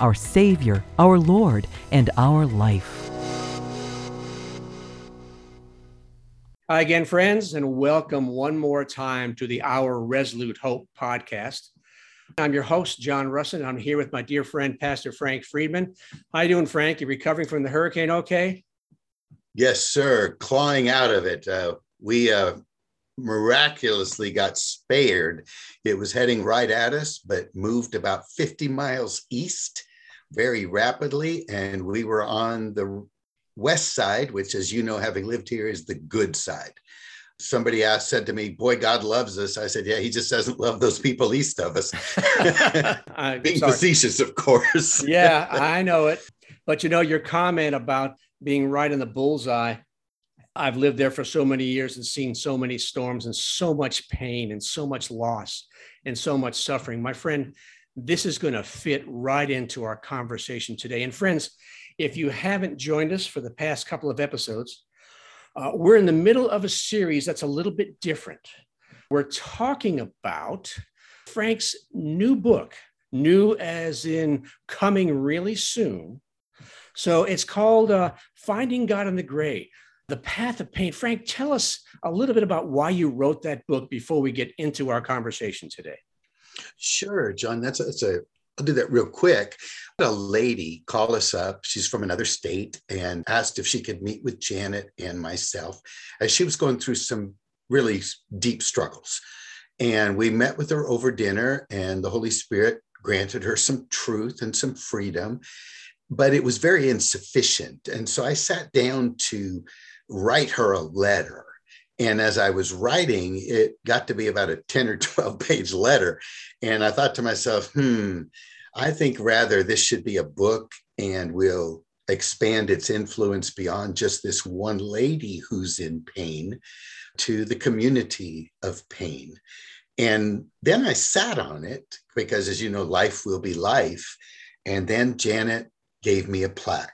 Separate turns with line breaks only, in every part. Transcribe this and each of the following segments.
our Savior, our Lord, and our life.
Hi again, friends, and welcome one more time to the Our Resolute Hope podcast. I'm your host, John Russin. I'm here with my dear friend, Pastor Frank Friedman. How you doing, Frank? You recovering from the hurricane okay?
Yes, sir. Clawing out of it. Uh, we uh, miraculously got spared. It was heading right at us, but moved about 50 miles east very rapidly. And we were on the west side, which, as you know, having lived here, is the good side. Somebody asked, said to me, Boy, God loves us. I said, Yeah, he just doesn't love those people east of us. Being sorry. facetious, of course.
yeah, I know it. But you know, your comment about being right in the bullseye. I've lived there for so many years and seen so many storms and so much pain and so much loss and so much suffering. My friend, this is going to fit right into our conversation today. And friends, if you haven't joined us for the past couple of episodes, uh, we're in the middle of a series that's a little bit different. We're talking about Frank's new book, new as in coming really soon, so it's called uh, Finding God in the Gray, The Path of Pain. Frank, tell us a little bit about why you wrote that book before we get into our conversation today.
Sure, John. That's a, that's a I'll do that real quick. A lady called us up. She's from another state and asked if she could meet with Janet and myself as she was going through some really deep struggles. And we met with her over dinner, and the Holy Spirit granted her some truth and some freedom but it was very insufficient. And so I sat down to write her a letter. And as I was writing, it got to be about a 10 or 12 page letter. And I thought to myself, hmm, I think rather this should be a book and we'll expand its influence beyond just this one lady who's in pain to the community of pain. And then I sat on it because, as you know, life will be life. And then Janet gave me a plaque.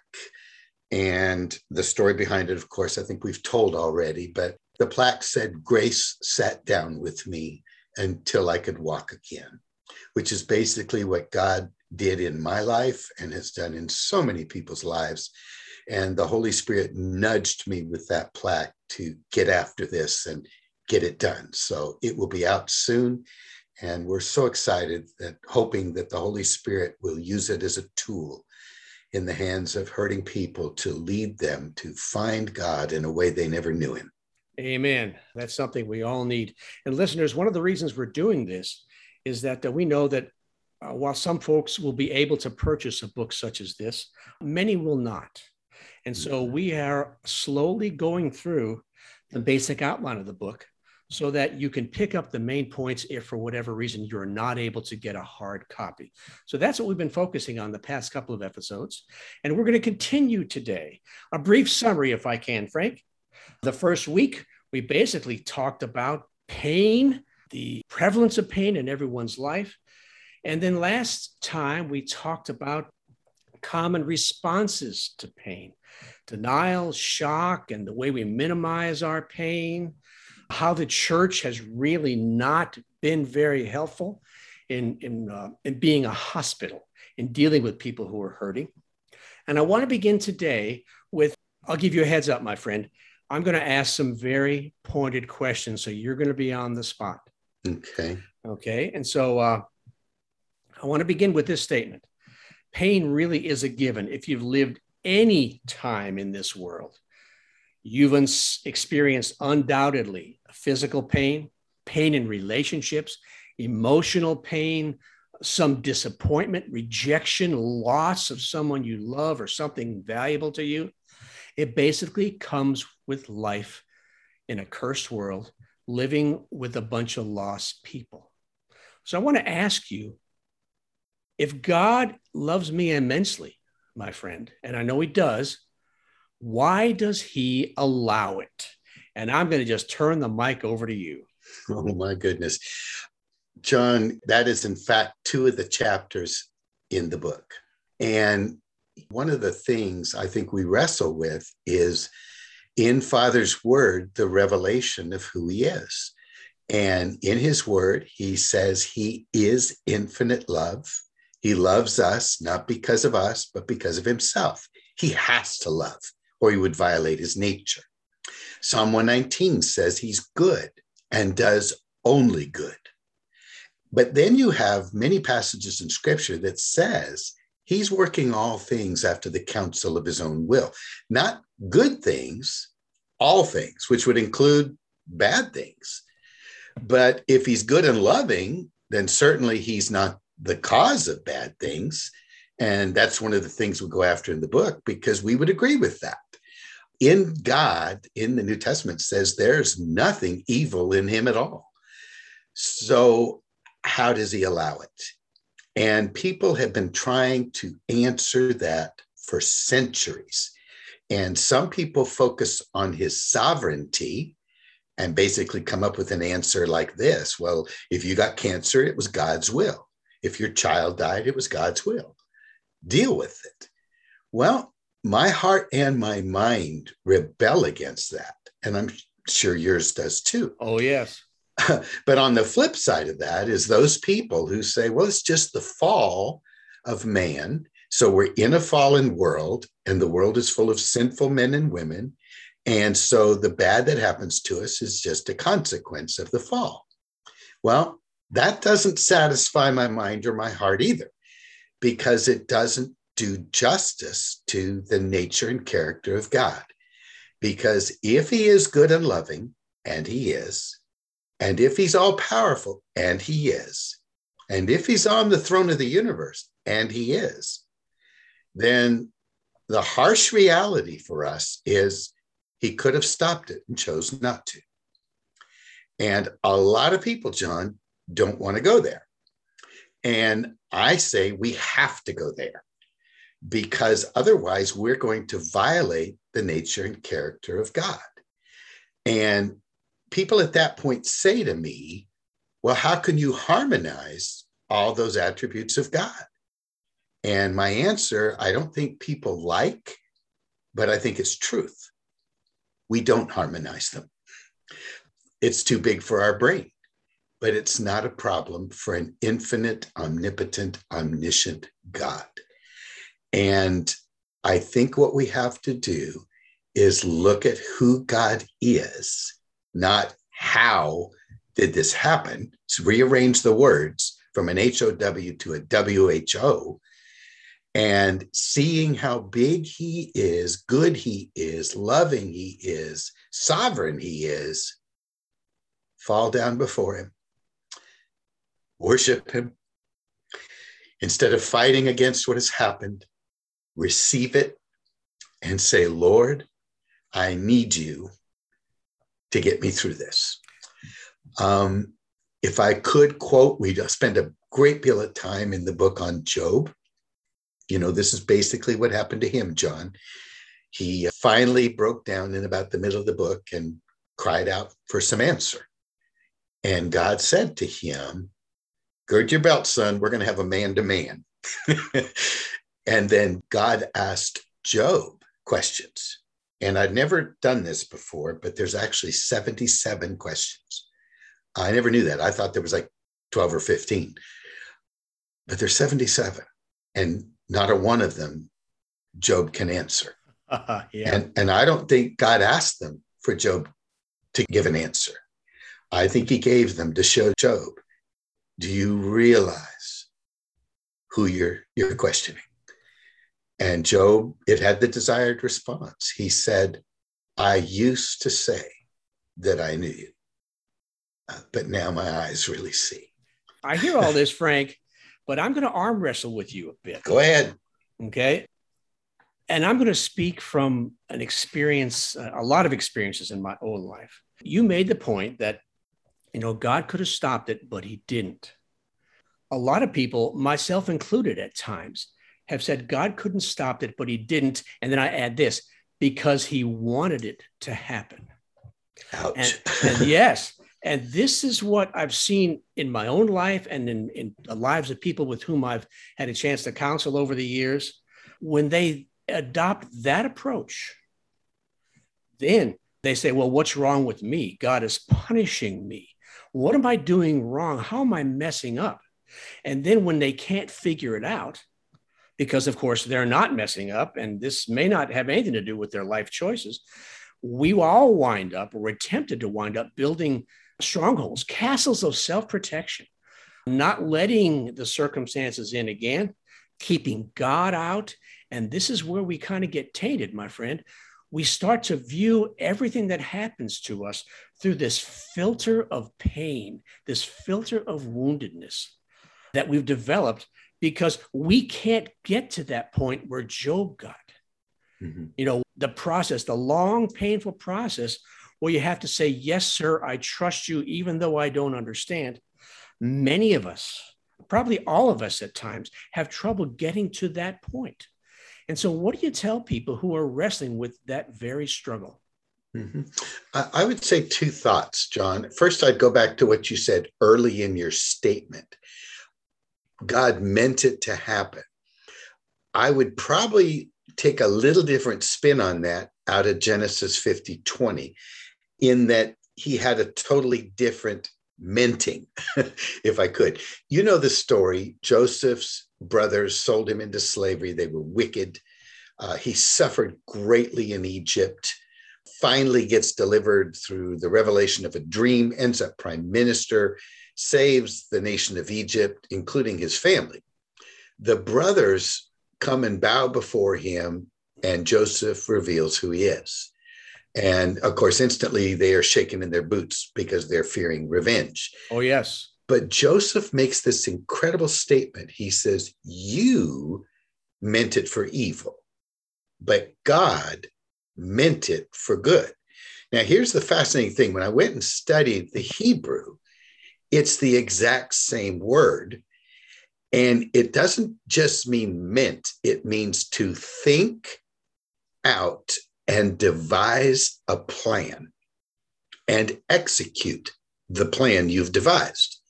And the story behind it, of course, I think we've told already, but the plaque said, Grace sat down with me until I could walk again, which is basically what God did in my life and has done in so many people's lives. And the Holy Spirit nudged me with that plaque to get after this and get it done. So it will be out soon. And we're so excited that hoping that the Holy Spirit will use it as a tool in the hands of hurting people to lead them to find God in a way they never knew him.
Amen. That's something we all need. And listeners, one of the reasons we're doing this is that uh, we know that uh, while some folks will be able to purchase a book such as this, many will not. And so mm-hmm. we are slowly going through the basic outline of the book so that you can pick up the main points if for whatever reason you're not able to get a hard copy. So that's what we've been focusing on the past couple of episodes. And we're going to continue today. A brief summary, if I can, Frank. The first week, we basically talked about pain, the prevalence of pain in everyone's life. And then last time, we talked about common responses to pain denial, shock, and the way we minimize our pain how the church has really not been very helpful in, in, uh, in being a hospital, in dealing with people who are hurting. And I want to begin today with I'll give you a heads up, my friend. I'm going to ask some very pointed questions. So you're going to be on the spot.
Okay.
Okay. And so uh, I want to begin with this statement pain really is a given if you've lived any time in this world. You've experienced undoubtedly physical pain, pain in relationships, emotional pain, some disappointment, rejection, loss of someone you love or something valuable to you. It basically comes with life in a cursed world, living with a bunch of lost people. So I want to ask you if God loves me immensely, my friend, and I know he does, why does he allow it? And I'm going to just turn the mic over to you.
Oh, my goodness. John, that is in fact two of the chapters in the book. And one of the things I think we wrestle with is in Father's word, the revelation of who he is. And in his word, he says he is infinite love. He loves us not because of us, but because of himself. He has to love, or he would violate his nature. Psalm 119 says he's good and does only good. But then you have many passages in scripture that says he's working all things after the counsel of his own will, not good things, all things, which would include bad things. But if he's good and loving, then certainly he's not the cause of bad things. And that's one of the things we go after in the book because we would agree with that. In God, in the New Testament, says there's nothing evil in him at all. So, how does he allow it? And people have been trying to answer that for centuries. And some people focus on his sovereignty and basically come up with an answer like this Well, if you got cancer, it was God's will. If your child died, it was God's will. Deal with it. Well, my heart and my mind rebel against that. And I'm sure yours does too.
Oh, yes.
but on the flip side of that is those people who say, well, it's just the fall of man. So we're in a fallen world, and the world is full of sinful men and women. And so the bad that happens to us is just a consequence of the fall. Well, that doesn't satisfy my mind or my heart either, because it doesn't do justice to the nature and character of God. Because if he is good and loving, and he is, and if he's all powerful, and he is, and if he's on the throne of the universe, and he is, then the harsh reality for us is he could have stopped it and chose not to. And a lot of people, John, don't want to go there. And I say we have to go there because otherwise we're going to violate the nature and character of God. And people at that point say to me, well, how can you harmonize all those attributes of God? And my answer, I don't think people like, but I think it's truth. We don't harmonize them. It's too big for our brain, but it's not a problem for an infinite, omnipotent, omniscient God. And I think what we have to do is look at who God is, not how did this happen. So rearrange the words from an HOW to a WHO and seeing how big he is, good he is, loving he is, sovereign he is, fall down before him, worship him. Instead of fighting against what has happened, receive it and say, Lord, I need you to get me through this. Um, if I could quote, we spend a great deal of time in the book on Job. You know, this is basically what happened to him, John. He finally broke down in about the middle of the book and cried out for some answer. And God said to him, Gird your belt, son. We're going to have a man to man. And then God asked Job questions. And I'd never done this before, but there's actually 77 questions. I never knew that. I thought there was like 12 or 15, but there's 77. And not a one of them Job can answer. Uh, yeah. And, and I don't think God asked them for Job to give an answer. I think he gave them to show Job, do you realize who you're, you're questioning? And Job, it had the desired response. He said, I used to say that I knew you, uh, but now my eyes really see.
I hear all this, Frank, but I'm going to arm wrestle with you a bit.
Go ahead.
Okay. And I'm going to speak from an experience, a lot of experiences in my own life. You made the point that, you know, God could have stopped it, but he didn't. a lot of people, myself included at times, have said God couldn't stop it, but he didn't. And then I add this because he wanted it to happen.
Ouch.
And, and yes, and this is what I've seen in my own life and in, in the lives of people with whom I've had a chance to counsel over the years. When they adopt that approach, then they say, Well, what's wrong with me? God is punishing me. What am I doing wrong? How am I messing up? And then when they can't figure it out, because of course they're not messing up, and this may not have anything to do with their life choices, we all wind up, or we're tempted to wind up building strongholds, castles of self protection, not letting the circumstances in again, keeping God out. And this is where we kind of get tainted, my friend. We start to view everything that happens to us through this filter of pain, this filter of woundedness that we've developed because we can't get to that point where Job got. Mm-hmm. You know, the process, the long, painful process where you have to say, Yes, sir, I trust you, even though I don't understand. Many of us, probably all of us at times, have trouble getting to that point. And so, what do you tell people who are wrestling with that very struggle?
Mm-hmm. I would say two thoughts, John. First, I'd go back to what you said early in your statement. God meant it to happen. I would probably take a little different spin on that out of Genesis 50 20, in that he had a totally different minting, if I could. You know the story Joseph's brothers sold him into slavery, they were wicked. Uh, he suffered greatly in Egypt, finally gets delivered through the revelation of a dream, ends up prime minister, saves the nation of Egypt, including his family. The brothers come and bow before him, and Joseph reveals who he is. And of course, instantly they are shaken in their boots because they're fearing revenge.
Oh, yes.
But Joseph makes this incredible statement. He says, You meant it for evil, but God meant it for good. Now, here's the fascinating thing. When I went and studied the Hebrew, it's the exact same word. And it doesn't just mean meant, it means to think out and devise a plan and execute the plan you've devised.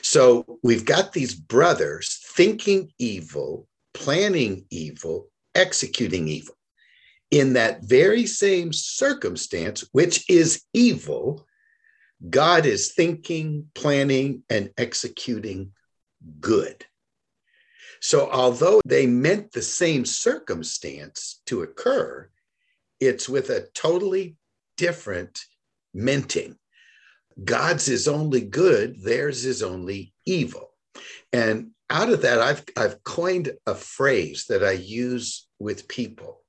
So we've got these brothers thinking evil, planning evil, executing evil. In that very same circumstance, which is evil, God is thinking, planning, and executing good. So, although they meant the same circumstance to occur, it's with a totally different minting. God's is only good, theirs is only evil. And out of that, I've, I've coined a phrase that I use with people,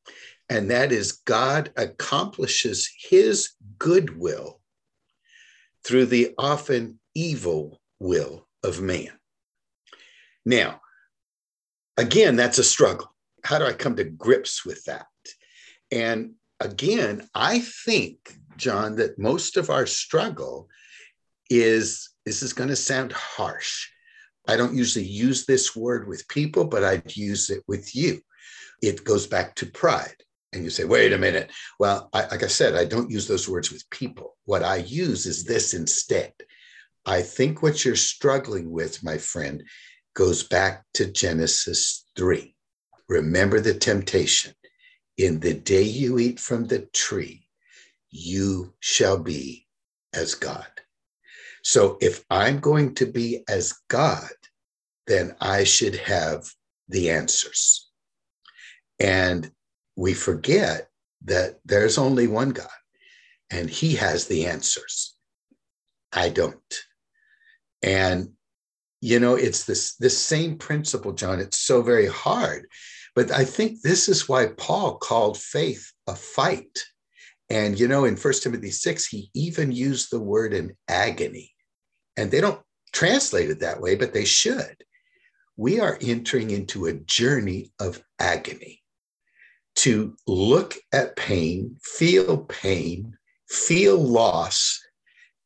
and that is God accomplishes his goodwill through the often evil will of man. Now, again, that's a struggle. How do I come to grips with that? And again, I think, John, that most of our struggle is this is going to sound harsh. I don't usually use this word with people, but I'd use it with you. It goes back to pride. And you say, wait a minute. Well, I, like I said, I don't use those words with people. What I use is this instead. I think what you're struggling with, my friend, goes back to Genesis 3. Remember the temptation. In the day you eat from the tree, you shall be as God. So if I'm going to be as God, then I should have the answers. And we forget that there's only one God and he has the answers. I don't. And you know, it's this this same principle, John. It's so very hard but I think this is why Paul called faith a fight. And, you know, in First Timothy 6, he even used the word in agony. And they don't translate it that way, but they should. We are entering into a journey of agony to look at pain, feel pain, feel loss,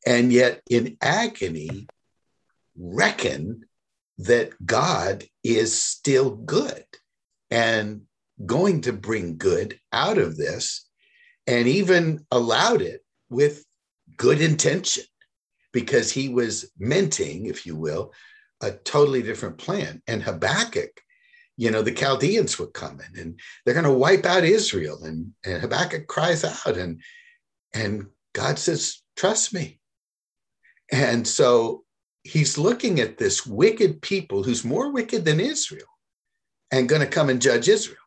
and yet in agony, reckon that God is still good and going to bring good out of this and even allowed it with good intention because he was minting, if you will, a totally different plan. And Habakkuk, you know, the Chaldeans were coming and they're going to wipe out Israel. And, and Habakkuk cries out and, and God says, trust me. And so he's looking at this wicked people who's more wicked than Israel and going to come and judge Israel.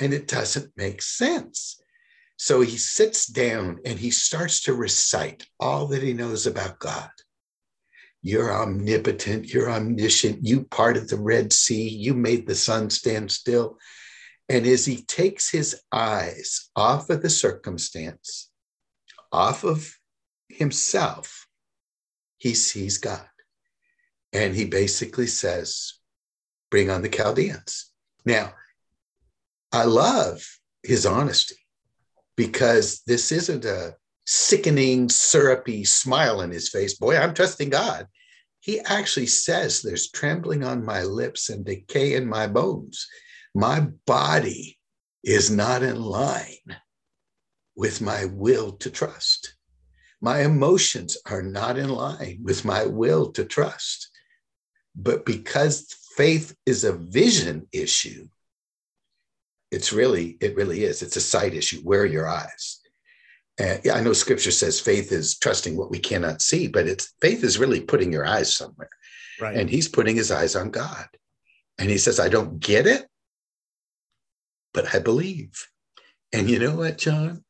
And it doesn't make sense. So he sits down and he starts to recite all that he knows about God. You're omnipotent, you're omniscient, you parted the Red Sea, you made the sun stand still. And as he takes his eyes off of the circumstance, off of himself, he sees God. And he basically says, Bring on the Chaldeans. Now, I love his honesty because this isn't a sickening, syrupy smile on his face. Boy, I'm trusting God. He actually says, There's trembling on my lips and decay in my bones. My body is not in line with my will to trust. My emotions are not in line with my will to trust. But because faith is a vision issue, it's really, it really is. It's a sight issue. Where are your eyes? And yeah, I know scripture says faith is trusting what we cannot see, but it's faith is really putting your eyes somewhere. Right. And he's putting his eyes on God. And he says, I don't get it, but I believe. And you know what, John?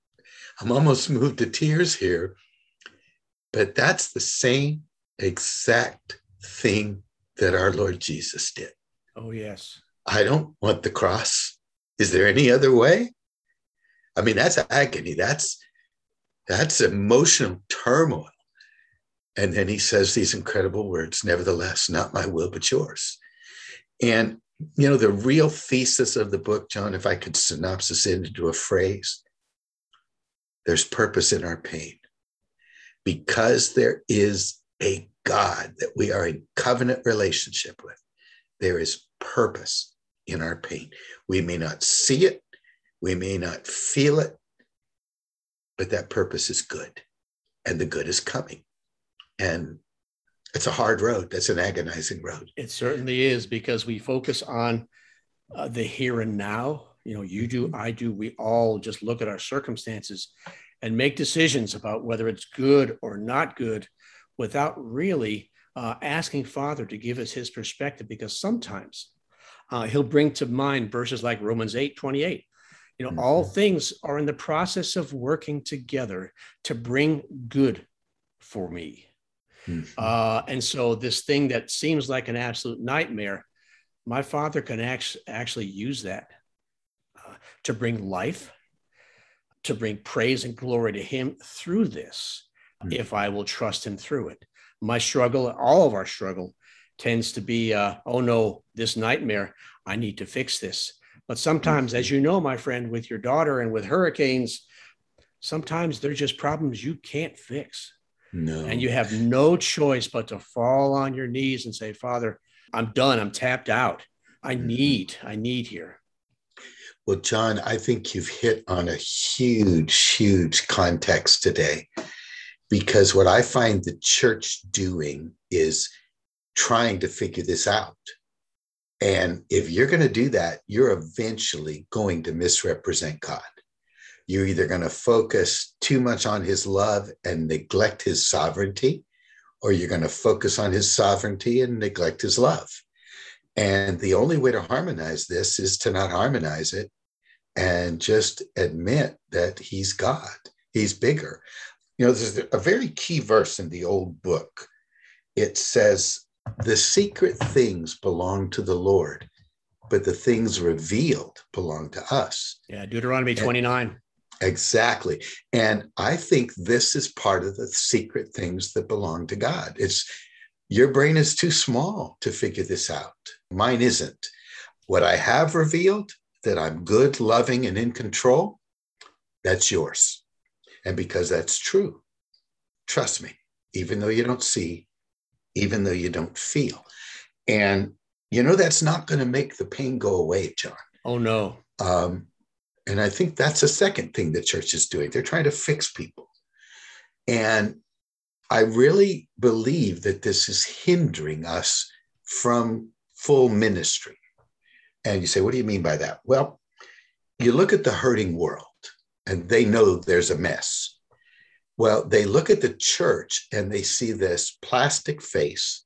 I'm almost moved to tears here, but that's the same exact thing that our Lord Jesus did.
Oh, yes.
I don't want the cross. Is there any other way? I mean, that's agony. That's that's emotional turmoil. And then he says these incredible words, nevertheless, not my will, but yours. And you know, the real thesis of the book, John, if I could synopsis it into a phrase, there's purpose in our pain. Because there is a God that we are in covenant relationship with, there is purpose in our pain. We may not see it, we may not feel it, but that purpose is good and the good is coming. And it's a hard road. That's an agonizing road.
It certainly is because we focus on uh, the here and now. You know, you do, I do, we all just look at our circumstances and make decisions about whether it's good or not good without really uh, asking Father to give us his perspective because sometimes uh, he'll bring to mind verses like Romans 8 28. You know, mm-hmm. all things are in the process of working together to bring good for me. Mm-hmm. Uh, and so, this thing that seems like an absolute nightmare, my father can actually actually use that uh, to bring life, to bring praise and glory to Him through this, mm-hmm. if I will trust Him through it. My struggle, all of our struggle, tends to be, uh, oh no, this nightmare, I need to fix this. But sometimes, as you know, my friend, with your daughter and with hurricanes, sometimes they're just problems you can't fix. No. And you have no choice but to fall on your knees and say, Father, I'm done. I'm tapped out. I mm-hmm. need, I need here.
Well, John, I think you've hit on a huge, huge context today because what I find the church doing is trying to figure this out. And if you're going to do that, you're eventually going to misrepresent God. You're either going to focus too much on his love and neglect his sovereignty, or you're going to focus on his sovereignty and neglect his love. And the only way to harmonize this is to not harmonize it and just admit that he's God, he's bigger. You know, there's a very key verse in the old book. It says, the secret things belong to the Lord, but the things revealed belong to us.
Yeah, Deuteronomy 29. And
exactly. And I think this is part of the secret things that belong to God. It's your brain is too small to figure this out. Mine isn't. What I have revealed, that I'm good, loving, and in control, that's yours. And because that's true, trust me, even though you don't see, even though you don't feel. And you know, that's not going to make the pain go away, John.
Oh, no.
Um, and I think that's the second thing the church is doing. They're trying to fix people. And I really believe that this is hindering us from full ministry. And you say, what do you mean by that? Well, you look at the hurting world and they know there's a mess. Well, they look at the church and they see this plastic face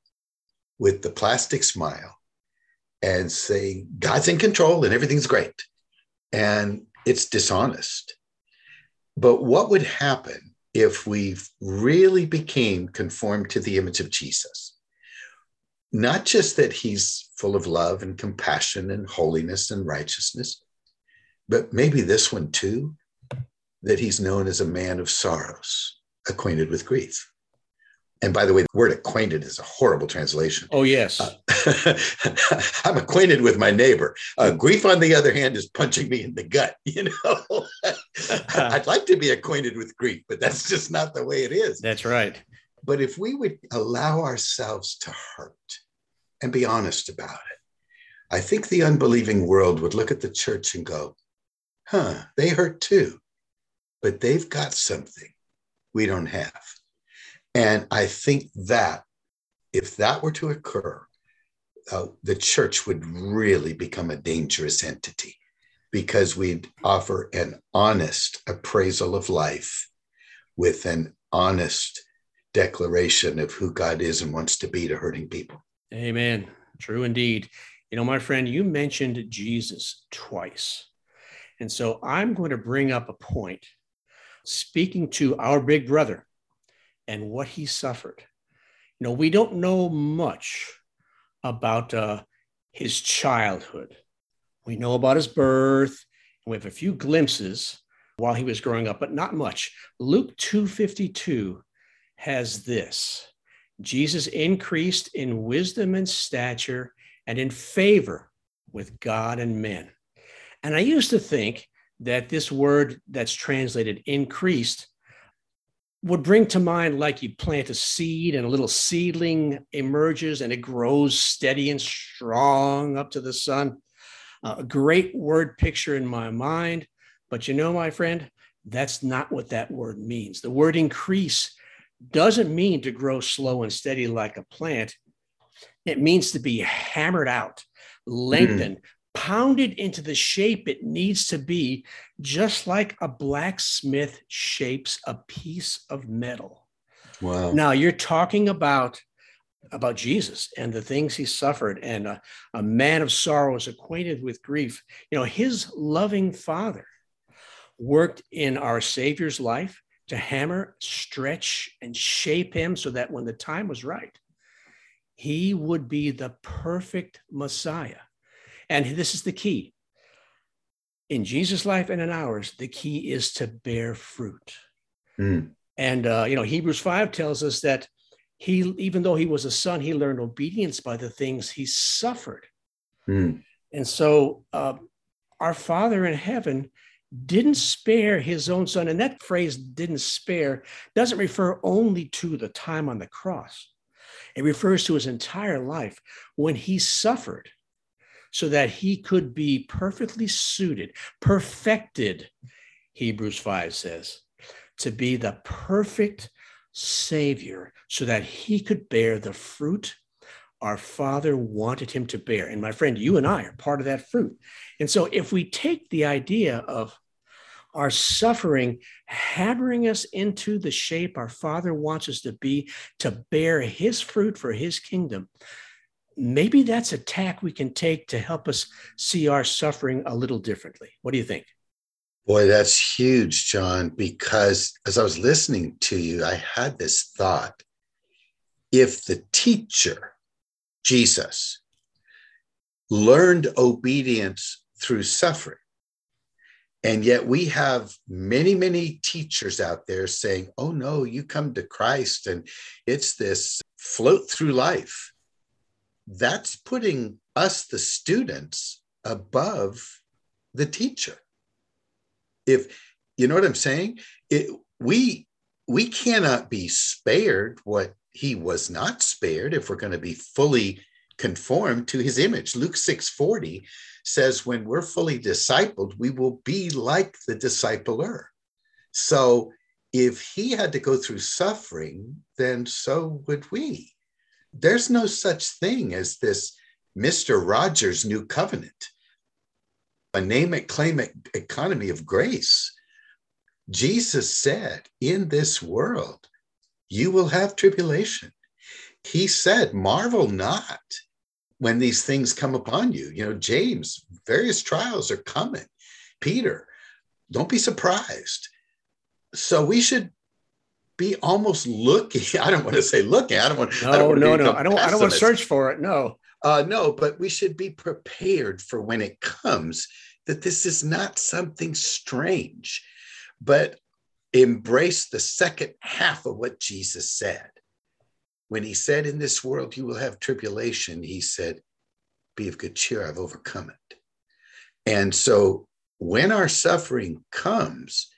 with the plastic smile and say, God's in control and everything's great. And it's dishonest. But what would happen if we really became conformed to the image of Jesus? Not just that he's full of love and compassion and holiness and righteousness, but maybe this one too, that he's known as a man of sorrows, acquainted with grief. And by the way, the word acquainted is a horrible translation.
Oh, yes.
Uh, I'm acquainted with my neighbor. Uh, grief, on the other hand, is punching me in the gut. You know, I'd like to be acquainted with grief, but that's just not the way it is.
That's right.
But if we would allow ourselves to hurt and be honest about it, I think the unbelieving world would look at the church and go, huh, they hurt too, but they've got something we don't have. And I think that if that were to occur, uh, the church would really become a dangerous entity because we'd offer an honest appraisal of life with an honest declaration of who God is and wants to be to hurting people.
Amen. True indeed. You know, my friend, you mentioned Jesus twice. And so I'm going to bring up a point speaking to our big brother, and what he suffered. You know, we don't know much about uh, his childhood. We know about his birth, and we have a few glimpses while he was growing up, but not much. Luke 2:52 has this. Jesus increased in wisdom and stature and in favor with God and men. And I used to think that this word that's translated increased would bring to mind like you plant a seed and a little seedling emerges and it grows steady and strong up to the sun. A great word picture in my mind. But you know, my friend, that's not what that word means. The word increase doesn't mean to grow slow and steady like a plant. It means to be hammered out, lengthened, mm pounded into the shape it needs to be, just like a blacksmith shapes a piece of metal.
Wow.
Now you're talking about about Jesus and the things he suffered, and a, a man of sorrows, acquainted with grief. You know, his loving Father worked in our Savior's life to hammer, stretch, and shape him so that when the time was right, he would be the perfect Messiah and this is the key. In Jesus' life and in ours, the key is to bear fruit. Mm. And, uh, you know, Hebrews 5 tells us that he, even though he was a son, he learned obedience by the things he suffered. Mm. And so, uh, our Father in heaven didn't spare his own son. And that phrase, didn't spare, doesn't refer only to the time on the cross, it refers to his entire life when he suffered so that he could be perfectly suited, perfected, Hebrews 5 says, to be the perfect Savior so that he could bear the fruit our Father wanted him to bear. And my friend, you and I are part of that fruit. And so if we take the idea of our suffering hammering us into the shape our Father wants us to be to bear his fruit for his kingdom, maybe that's a tack we can take to help us see our suffering a little differently. What do you think?
Boy, that's huge, John, because as I was listening to you, I had this thought. If the teacher, Jesus, learned obedience through suffering, and yet we have many, many teachers out there saying, oh no, you come to Christ and it's this float through life that's putting us, the students, above the teacher. If you know what I'm saying, it, we we cannot be spared what he was not spared if we're going to be fully conformed to his image. Luke 6:40 says when we're fully discipled, we will be like the discipler. So if he had to go through suffering, then so would we. There's no such thing as this Mr. Rogers new covenant, a name it, claim it economy of grace. Jesus said, In this world, you will have tribulation. He said, Marvel not when these things come upon you. You know, James, various trials are coming. Peter, don't be surprised. So we should be almost looking. I don't want to say looking. I don't want.
No,
I don't want
no, no. I don't. I don't want to search for it. No.
Uh, no, but we should be prepared for when it comes. That this is not something strange, but embrace the second half of what Jesus said. When he said, In this world you will have tribulation, he said, Be of good cheer, I've overcome it. And so when our suffering comes,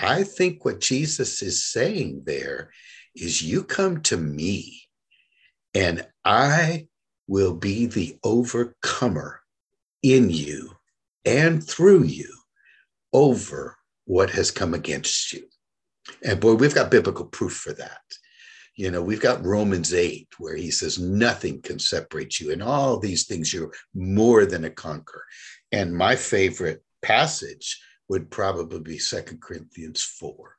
I think what Jesus is saying there is, You come to me, and I will be the overcomer in you and through you over what has come against you. And boy, we've got biblical proof for that. You know, we've got Romans 8, where he says, Nothing can separate you. And all these things, you're more than a conqueror. And my favorite passage would probably be Second Corinthians 4,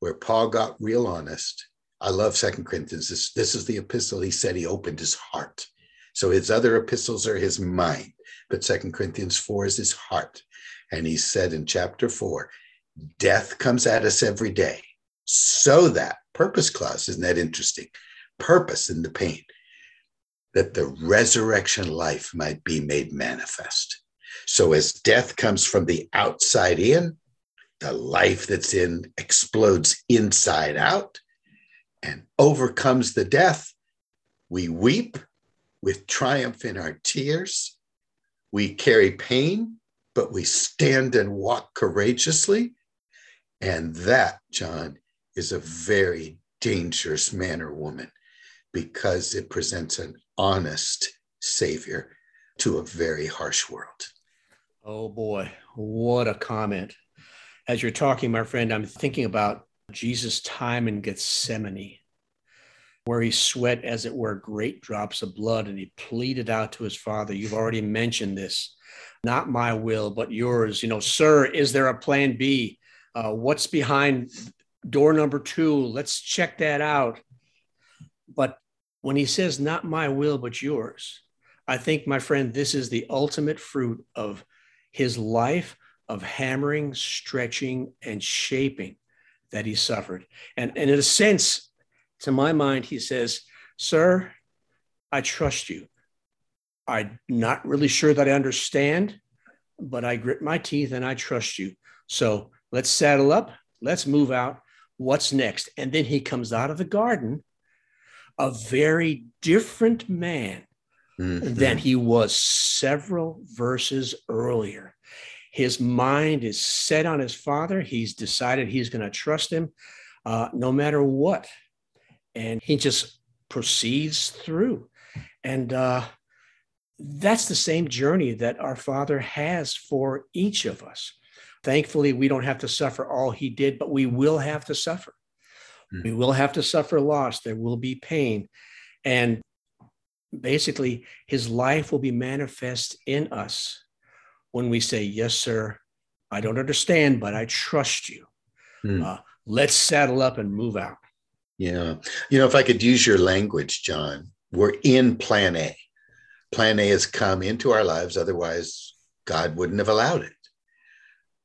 where Paul got real honest. I love Second Corinthians. This, this is the epistle he said he opened his heart. So his other epistles are his mind, but Second Corinthians 4 is his heart. And he said in chapter 4, death comes at us every day so that purpose clause isn't that interesting purpose in the pain that the resurrection life might be made manifest so as death comes from the outside in the life that's in explodes inside out and overcomes the death. We weep with triumph in our tears. We carry pain but we stand and walk courageously. And that, John, is a very dangerous man or woman because it presents an honest savior to a very harsh world.
Oh boy, what a comment. As you're talking, my friend, I'm thinking about Jesus' time in Gethsemane, where he sweat, as it were, great drops of blood, and he pleaded out to his father. You've already mentioned this. Not my will, but yours. You know, sir, is there a plan B? Uh, what's behind door number two? Let's check that out. But when he says, not my will, but yours, I think, my friend, this is the ultimate fruit of his life of hammering, stretching, and shaping that he suffered. And, and in a sense, to my mind, he says, Sir, I trust you. I'm not really sure that I understand, but I grit my teeth and I trust you. So Let's saddle up. Let's move out. What's next? And then he comes out of the garden a very different man mm-hmm. than he was several verses earlier. His mind is set on his father. He's decided he's going to trust him uh, no matter what. And he just proceeds through. And uh, that's the same journey that our Father has for each of us. Thankfully, we don't have to suffer all he did, but we will have to suffer. Mm. We will have to suffer loss. There will be pain. And basically, his life will be manifest in us when we say, Yes, sir, I don't understand, but I trust you. Mm. Uh, let's saddle up and move out.
Yeah. You know, if I could use your language, John, we're in plan A. Plan A has come into our lives. Otherwise, God wouldn't have allowed it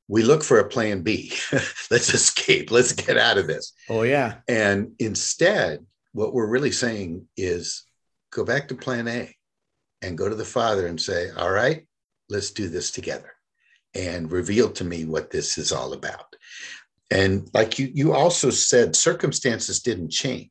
we look for a plan B. Let's escape. Let's get out of this.
Oh, yeah.
And instead, what we're really saying is go back to plan A and go to the Father and say, All right, let's do this together and reveal to me what this is all about. And like you, you also said, circumstances didn't change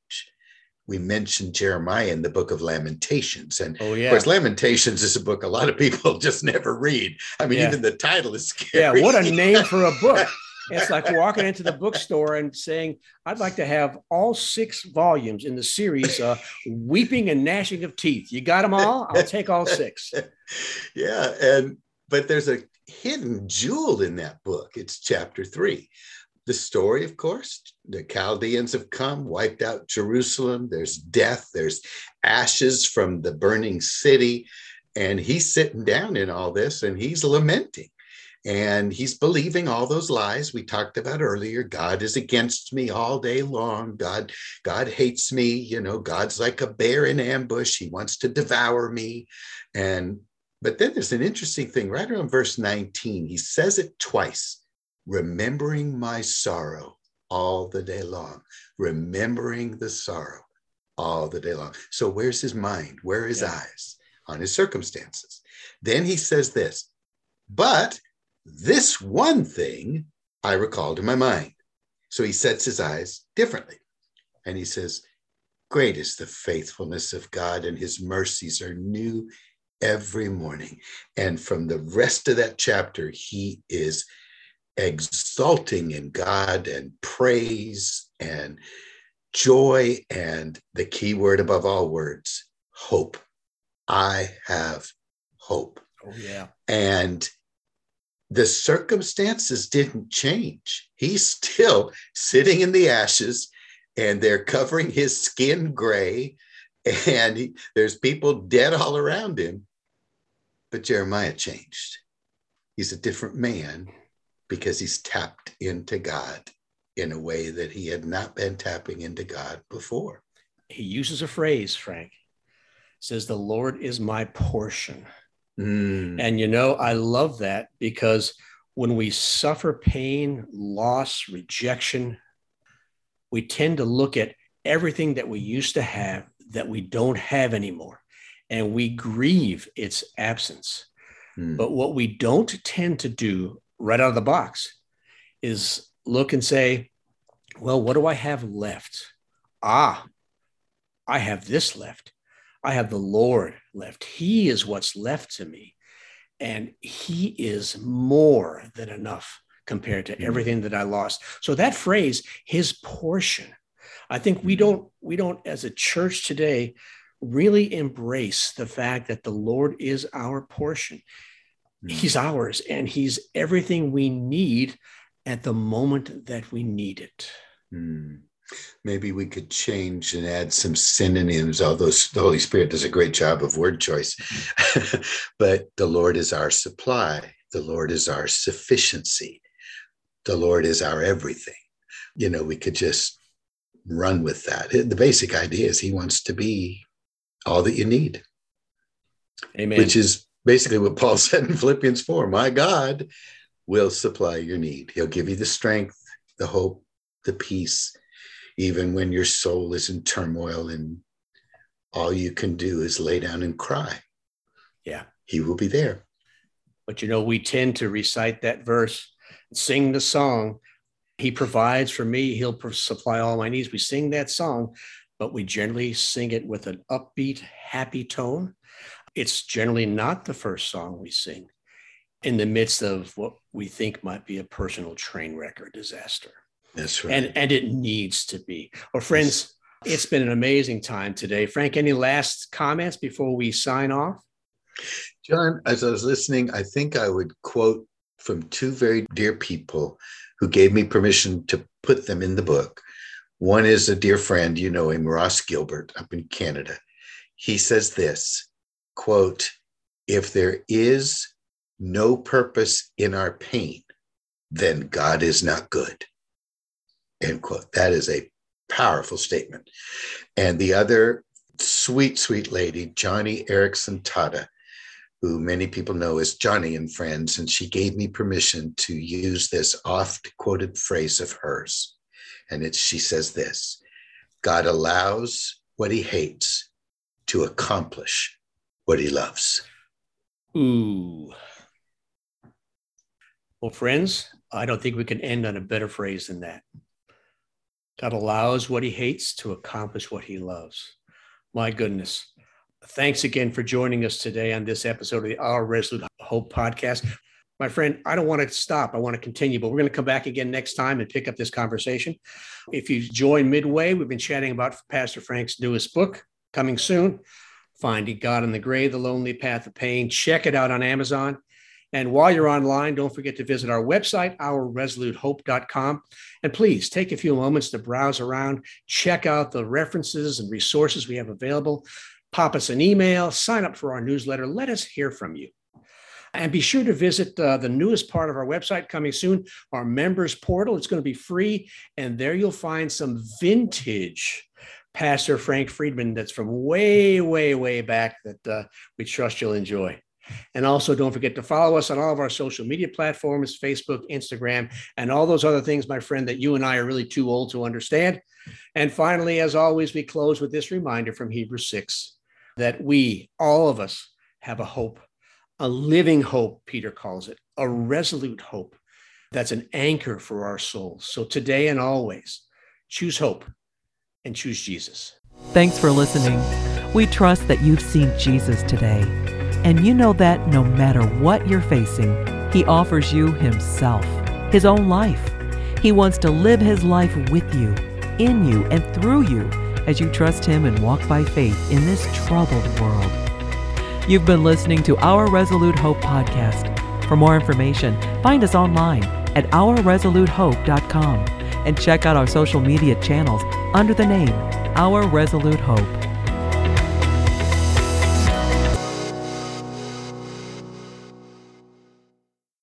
we mentioned Jeremiah in the book of Lamentations. And oh, yeah. of course, Lamentations is a book a lot of people just never read. I mean, yeah. even the title is scary.
Yeah, what a name for a book. It's like walking into the bookstore and saying, I'd like to have all six volumes in the series, uh, Weeping and Gnashing of Teeth. You got them all? I'll take all six.
yeah. And, but there's a hidden jewel in that book. It's chapter three. The story, of course, the Chaldeans have come, wiped out Jerusalem. There's death, there's ashes from the burning city. And he's sitting down in all this and he's lamenting and he's believing all those lies we talked about earlier. God is against me all day long. God god hates me. You know god's like a bear in ambush. He wants to devour me. And but then there's an interesting thing. Right around verse 19 he says it twice. Remembering my sorrow all the day long. Remembering the sorrow all the day long. So where's his mind? Where are his yeah. eyes? On his circumstances. Then he says this but this one thing I recalled in my mind. So he sets his eyes differently. And he says, Great is the faithfulness of God, and his mercies are new every morning. And from the rest of that chapter, he is exulting in God and praise and joy. And the key word above all words, hope. I have hope.
Oh, yeah.
And the circumstances didn't change. He's still sitting in the ashes and they're covering his skin gray and he, there's people dead all around him. But Jeremiah changed. He's a different man because he's tapped into God in a way that he had not been tapping into God before.
He uses a phrase, Frank. Says, The Lord is my portion. Mm. And you know, I love that because when we suffer pain, loss, rejection, we tend to look at everything that we used to have that we don't have anymore and we grieve its absence. Mm. But what we don't tend to do right out of the box is look and say, well, what do I have left? Ah, I have this left. I have the Lord left. He is what's left to me. And He is more than enough compared to mm-hmm. everything that I lost. So that phrase, His portion, I think we mm-hmm. don't, we don't as a church today really embrace the fact that the Lord is our portion. Mm. He's ours and He's everything we need at the moment that we need it.
Mm maybe we could change and add some synonyms although the holy spirit does a great job of word choice. But the lord is our supply. The lord is our sufficiency. The lord is our everything. You know we could just run with that. The basic idea is he wants to be all that you need.
Amen.
Which is basically what paul said in philippians 4 my god will supply your need. He'll give you the strength the hope the peace even when your soul is in turmoil and all you can do is lay down and cry.
Yeah.
He will be there.
But you know, we tend to recite that verse, sing the song. He provides for me, he'll supply all my needs. We sing that song, but we generally sing it with an upbeat, happy tone. It's generally not the first song we sing in the midst of what we think might be a personal train wreck or disaster.
That's right.
And and it needs to be. Well, friends, yes. it's been an amazing time today. Frank, any last comments before we sign off?
John, as I was listening, I think I would quote from two very dear people who gave me permission to put them in the book. One is a dear friend, you know him, Ross Gilbert, up in Canada. He says this quote, if there is no purpose in our pain, then God is not good. End quote. That is a powerful statement. And the other sweet, sweet lady, Joni Eareckson Tada, who many people know as Joni and Friends, and she gave me permission to use this oft quoted phrase of hers. And it's she says this God allows what he hates to accomplish what he loves.
Ooh. Well, friends, I don't think we can end on a better phrase than that. God allows what he hates to accomplish what he loves. My goodness. Thanks again for joining us today on this episode of the Our Resolute Hope podcast. My friend, I don't want to stop. I want to continue, but we're going to come back again next time and pick up this conversation. If you join midway, we've been chatting about Pastor Frank's newest book coming soon Finding God in the Gray, The Lonely Path of Pain. Check it out on Amazon. And while you're online, don't forget to visit our website, ourresolutehope.com. And please take a few moments to browse around, check out the references and resources we have available. Pop us an email, sign up for our newsletter. Let us hear from you. And be sure to visit uh, the newest part of our website coming soon, our members portal. It's going to be free. And there you'll find some vintage Pastor Frank Friedman that's from way, way, way back that uh, we trust you'll enjoy. And also, don't forget to follow us on all of our social media platforms Facebook, Instagram, and all those other things, my friend, that you and I are really too old to understand. And finally, as always, we close with this reminder from Hebrews 6 that we, all of us, have a hope, a living hope, Peter calls it, a resolute hope that's an anchor for our souls. So today and always, choose hope and choose Jesus.
Thanks for listening. We trust that you've seen Jesus today. And you know that no matter what you're facing, He offers you Himself, His own life. He wants to live His life with you, in you, and through you as you trust Him and walk by faith in this troubled world. You've been listening to Our Resolute Hope podcast. For more information, find us online at ourresolutehope.com and check out our social media channels under the name Our Resolute Hope.